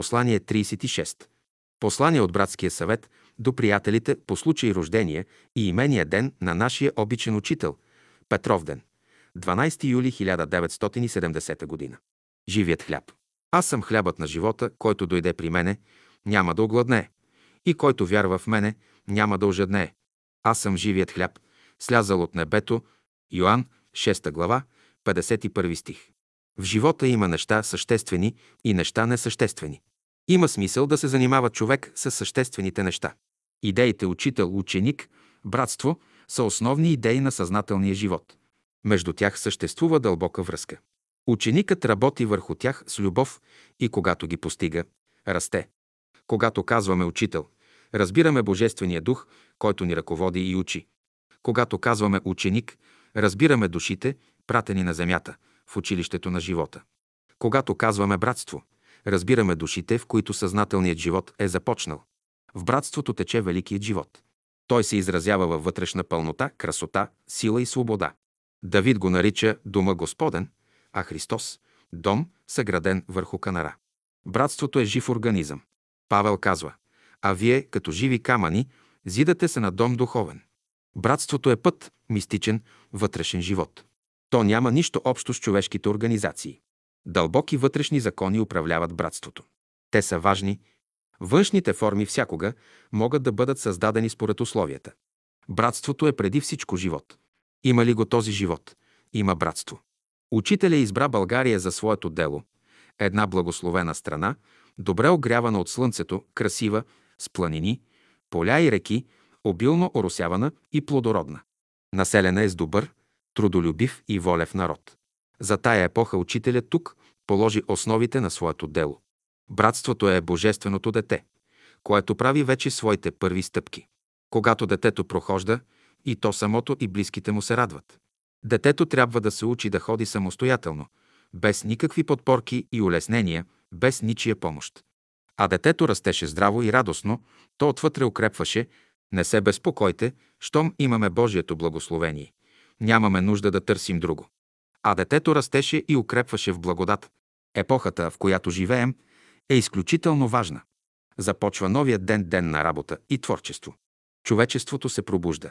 Послание 36. Послание от братския съвет до приятелите по случай рождение и имения ден на нашия обичен учител Петров ден. 12 юли 1970 г. Живият хляб. Аз съм хлябът на живота, който дойде при мене, няма да огладнее. И който вярва в мене, няма да ожеднее. Аз съм живият хляб, слязал от небето. Йоанн, 6 глава, 51 стих. В живота има неща съществени и неща несъществени. Има смисъл да се занимава човек с съществените неща. Идеите учител, ученик, братство са основни идеи на съзнателния живот. Между тях съществува дълбока връзка. Ученикът работи върху тях с любов и когато ги постига, расте. Когато казваме учител, разбираме Божествения дух, който ни ръководи и учи. Когато казваме ученик, разбираме душите, пратени на земята, в училището на живота. Когато казваме братство, разбираме душите, в които съзнателният живот е започнал. В братството тече великият живот. Той се изразява във вътрешна пълнота, красота, сила и свобода. Давид го нарича Дома Господен, а Христос – Дом, съграден върху канара. Братството е жив организъм. Павел казва, а вие, като живи камъни, зидате се на дом духовен. Братството е път, мистичен, вътрешен живот. То няма нищо общо с човешките организации. Дълбоки вътрешни закони управляват братството. Те са важни. Външните форми всякога могат да бъдат създадени според условията. Братството е преди всичко живот. Има ли го този живот? Има братство. Учителя избра България за своето дело. Една благословена страна, добре огрявана от слънцето, красива, с планини, поля и реки, обилно оросявана и плодородна. Населена е с добър, трудолюбив и волев народ. За тая епоха учителят тук положи основите на своето дело. Братството е божественото дете, което прави вече своите първи стъпки. Когато детето прохожда, и то самото и близките му се радват. Детето трябва да се учи да ходи самостоятелно, без никакви подпорки и улеснения, без ничия помощ. А детето растеше здраво и радостно, то отвътре укрепваше, не се безпокойте, щом имаме Божието благословение. Нямаме нужда да търсим друго. А детето растеше и укрепваше в благодат. Епохата, в която живеем, е изключително важна. Започва новия ден, ден на работа и творчество. Човечеството се пробужда.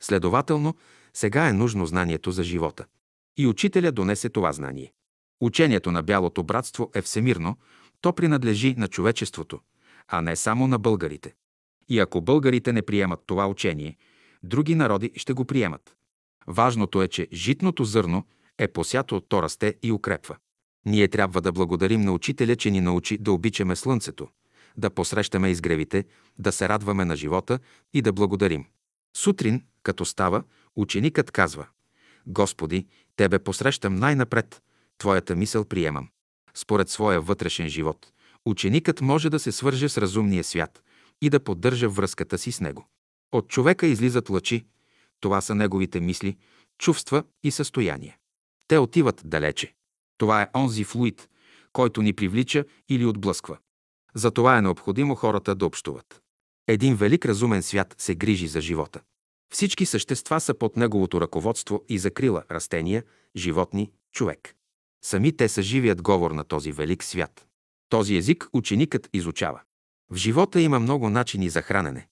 Следователно, сега е нужно знанието за живота. И учителя донесе това знание. Учението на Бялото братство е всемирно, то принадлежи на човечеството, а не само на българите. И ако българите не приемат това учение, други народи ще го приемат. Важното е, че житното зърно е посято, то расте и укрепва. Ние трябва да благодарим на учителя, че ни научи да обичаме слънцето, да посрещаме изгревите, да се радваме на живота и да благодарим. Сутрин, като става, ученикът казва Господи, Тебе посрещам най-напред, Твоята мисъл приемам. Според своя вътрешен живот, ученикът може да се свърже с разумния свят и да поддържа връзката си с него. От човека излизат лъчи, това са неговите мисли, чувства и състояния. Те отиват далече. Това е онзи флуид, който ни привлича или отблъсква. Затова е необходимо хората да общуват. Един велик разумен свят се грижи за живота. Всички същества са под неговото ръководство и закрила растения, животни, човек. Сами те са живият говор на този велик свят. Този език ученикът изучава. В живота има много начини за хранене.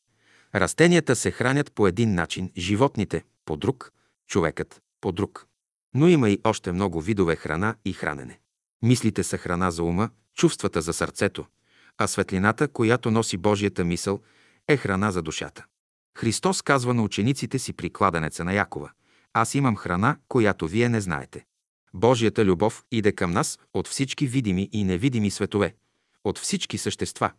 Растенията се хранят по един начин, животните – по друг, човекът – по друг. Но има и още много видове храна и хранене. Мислите са храна за ума, чувствата за сърцето, а светлината, която носи Божията мисъл, е храна за душата. Христос казва на учениците си при кладенеца на Якова «Аз имам храна, която вие не знаете». Божията любов иде към нас от всички видими и невидими светове, от всички същества.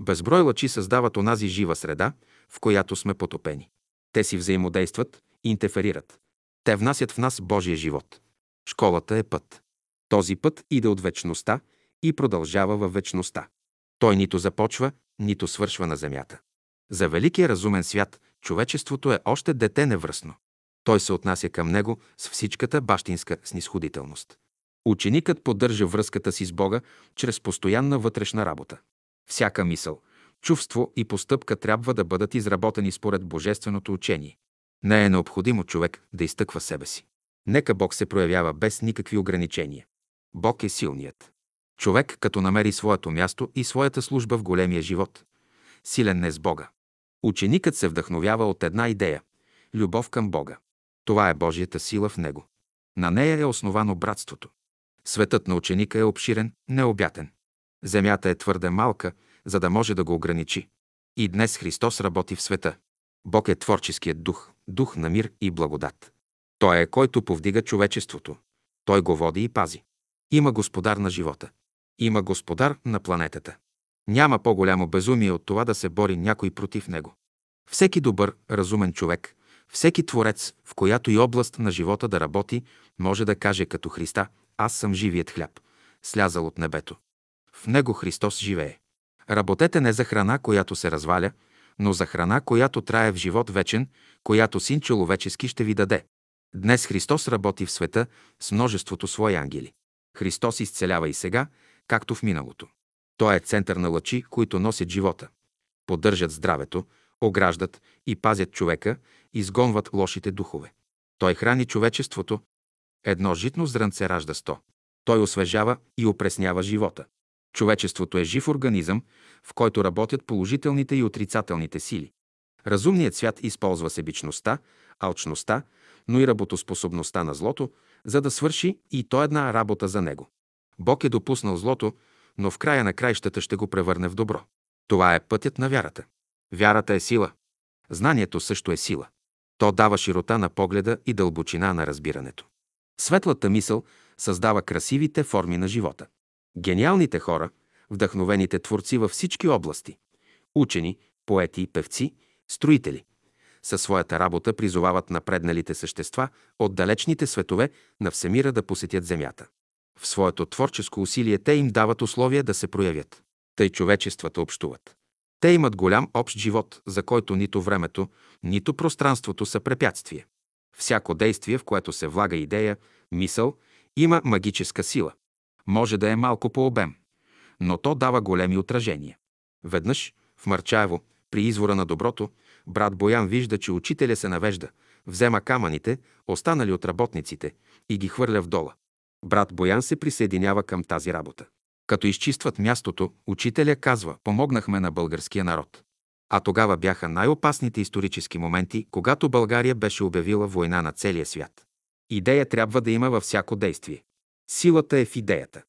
Безброй лъчи създават онази жива среда, в която сме потопени. Те си взаимодействат, интерферират. Те внасят в нас Божия живот. Школата е път. Този път иде от вечността и продължава във вечността. Той нито започва, нито свършва на земята. За великия разумен свят човечеството е още дете невръсно. Той се отнася към него с всичката бащинска снисходителност. Ученикът поддържа връзката си с Бога чрез постоянна вътрешна работа. Всяка мисъл, чувство и постъпка трябва да бъдат изработени според божественото учение. Не е необходимо човек да изтъква себе си. Нека Бог се проявява без никакви ограничения. Бог е силният. Човек, като намери своето място и своята служба в големия живот, силен не с Бога. Ученикът се вдъхновява от една идея – любов към Бога. Това е Божията сила в него. На нея е основано братството. Светът на ученика е обширен, необятен. Земята е твърде малка, за да може да го ограничи. И днес Христос работи в света. Бог е творческият дух, дух на мир и благодат. Той е който повдига човечеството. Той го води и пази. Има господар на живота. Има господар на планетата. Няма по-голямо безумие от това да се бори някой против него. Всеки добър, разумен човек, всеки творец, в която и област на живота да работи, може да каже като Христа «Аз съм живият хляб, слязал от небето». В него Христос живее. Работете не за храна, която се разваля, но за храна, която трае в живот вечен, която Син човечески ще ви даде. Днес Христос работи в света с множеството свои ангели. Христос изцелява и сега, както в миналото. Той е център на лъчи, които носят живота. Поддържат здравето, ограждат и пазят човека, изгонват лошите духове. Той храни човечеството. Едно житно зрънце ражда сто. Той освежава и опреснява живота. Човечеството е жив организъм, в който работят положителните и отрицателните сили. Разумният свят използва себичността, алчността, но и работоспособността на злото, за да свърши и то една работа за него. Бог е допуснал злото, но в края на краищата ще го превърне в добро. Това е пътят на вярата. Вярата е сила. Знанието също е сила. То дава широта на погледа и дълбочина на разбирането. Светлата мисъл създава красивите форми на живота. Гениалните хора, вдъхновените творци във всички области, учени, поети, певци, строители, със своята работа призовават напредналите същества от далечните светове на Всемира да посетят Земята. В своето творческо усилие те им дават условия да се проявят. Тъй човечествата общуват. Те имат голям общ живот, за който нито времето, нито пространството са препятствие. Всяко действие, в което се влага идея, мисъл, има магическа сила. Може да е малко по обем, но то дава големи отражения. Веднъж, в Марчаево, при извора на доброто, брат Боян вижда, че учителя се навежда, взема камъните, останали от работниците, и ги хвърля в дола. Брат Боян се присъединява към тази работа. Като изчистват мястото, учителя казва, помогнахме на българския народ. А тогава бяха най-опасните исторически моменти, когато България беше обявила война на целия свят. Идея трябва да има във всяко действие. Силата е в идеята.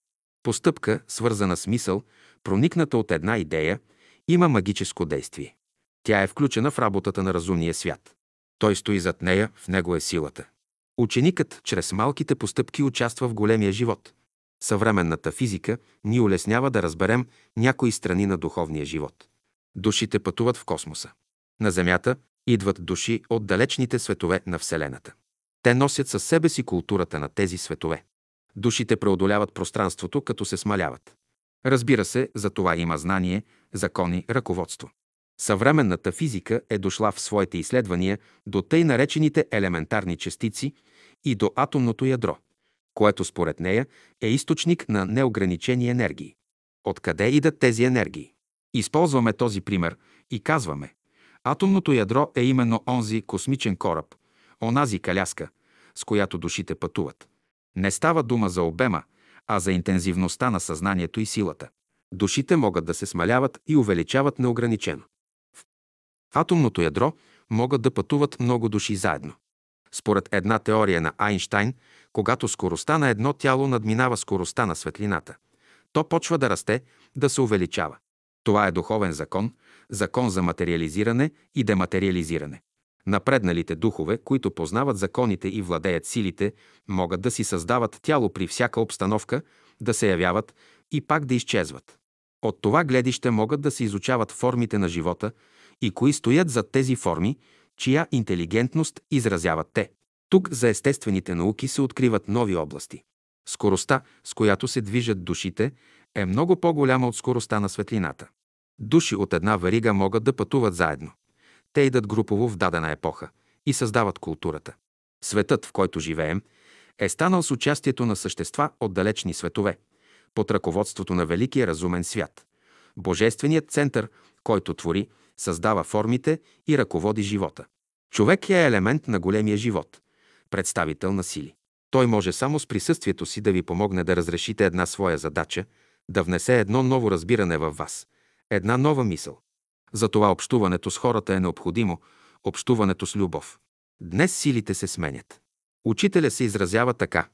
Постъпка, свързана с мисъл, проникната от една идея, има магическо действие. Тя е включена в работата на разумния свят. Той стои зад нея, в него е силата. Ученикът чрез малките постъпки участва в големия живот. Съвременната физика ни улеснява да разберем някои страни на духовния живот. Душите пътуват в космоса. На Земята идват души от далечните светове на Вселената. Те носят със себе си културата на тези светове. Душите преодоляват пространството, като се смаляват. Разбира се, за това има знание, закони, ръководство. Съвременната физика е дошла в своите изследвания до тъй наречените елементарни частици и до атомното ядро, което според нея е източник на неограничени енергии. Откъде идат тези енергии? Използваме този пример и казваме, атомното ядро е именно онзи космичен кораб, онази каляска, с която душите пътуват. Не става дума за обема, а за интензивността на съзнанието и силата. Душите могат да се смаляват и увеличават неограничено. В атомното ядро могат да пътуват много души заедно. Според една теория на Айнштайн, когато скоростта на едно тяло надминава скоростта на светлината, то почва да расте, да се увеличава. Това е духовен закон, закон за материализиране и дематериализиране. Напредналите духове, които познават законите и владеят силите, могат да си създават тяло при всяка обстановка, да се явяват и пак да изчезват. От това гледище могат да се изучават формите на живота и кои стоят зад тези форми, чия интелигентност изразяват те. Тук за естествените науки се откриват нови области. Скоростта, с която се движат душите, е много по-голяма от скоростта на светлината. Души от една варига могат да пътуват заедно. Те идат групово в дадена епоха и създават културата. Светът, в който живеем, е станал с участието на същества от далечни светове, под ръководството на великия разумен свят. Божественият център, който твори, създава формите и ръководи живота. Човек е елемент на големия живот, представител на сили. Той може само с присъствието си да ви помогне да разрешите една своя задача, да внесе едно ново разбиране във вас, една нова мисъл. Затова общуването с хората е необходимо, общуването с любов. Днес силите се сменят. Учителя се изразява така.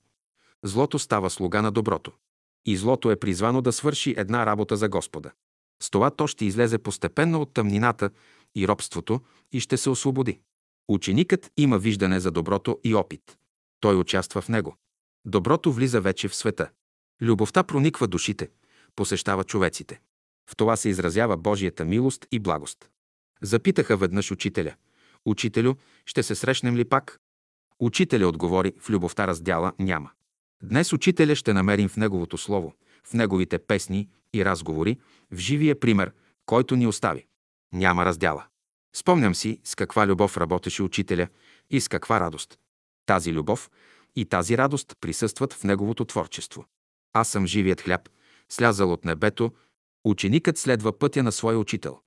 Злото става слуга на доброто. И злото е призвано да свърши една работа за Господа. С това то ще излезе постепенно от тъмнината и робството и ще се освободи. Ученикът има виждане за доброто и опит. Той участва в него. Доброто влиза вече в света. Любовта прониква душите, посещава човеците. В това се изразява Божията милост и благост. Запитаха веднъж учителя. Учителю, ще се срещнем ли пак? Учителя отговори, в любовта раздяла няма. Днес учителя ще намерим в неговото слово, в неговите песни и разговори, в живия пример, който ни остави. Няма раздяла. Спомням си с каква любов работеше учителя и с каква радост. Тази любов и тази радост присъстват в неговото творчество. Аз съм живият хляб, слязал от небето, ученикът следва пътя на своя учител.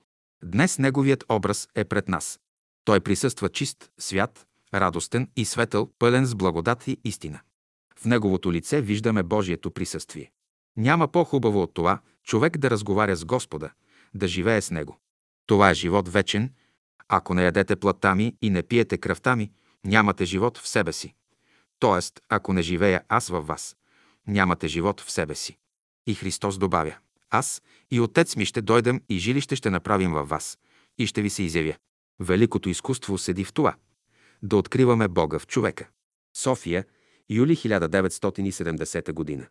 Днес неговият образ е пред нас. Той присъства чист, свят, радостен и светъл, пълен с благодат и истина. В неговото лице виждаме Божието присъствие. Няма по-хубаво от това човек да разговаря с Господа, да живее с Него. Това е живот вечен. Ако не ядете плътта ми и не пиете кръвта ми, нямате живот в себе си. Тоест, ако не живея аз във вас, нямате живот в себе си. И Христос добавя, аз и Отец ми ще дойдем и жилище ще направим във вас и ще ви се изявя. Великото изкуство седи в това – да откриваме Бога в човека. София, юли 1970 година.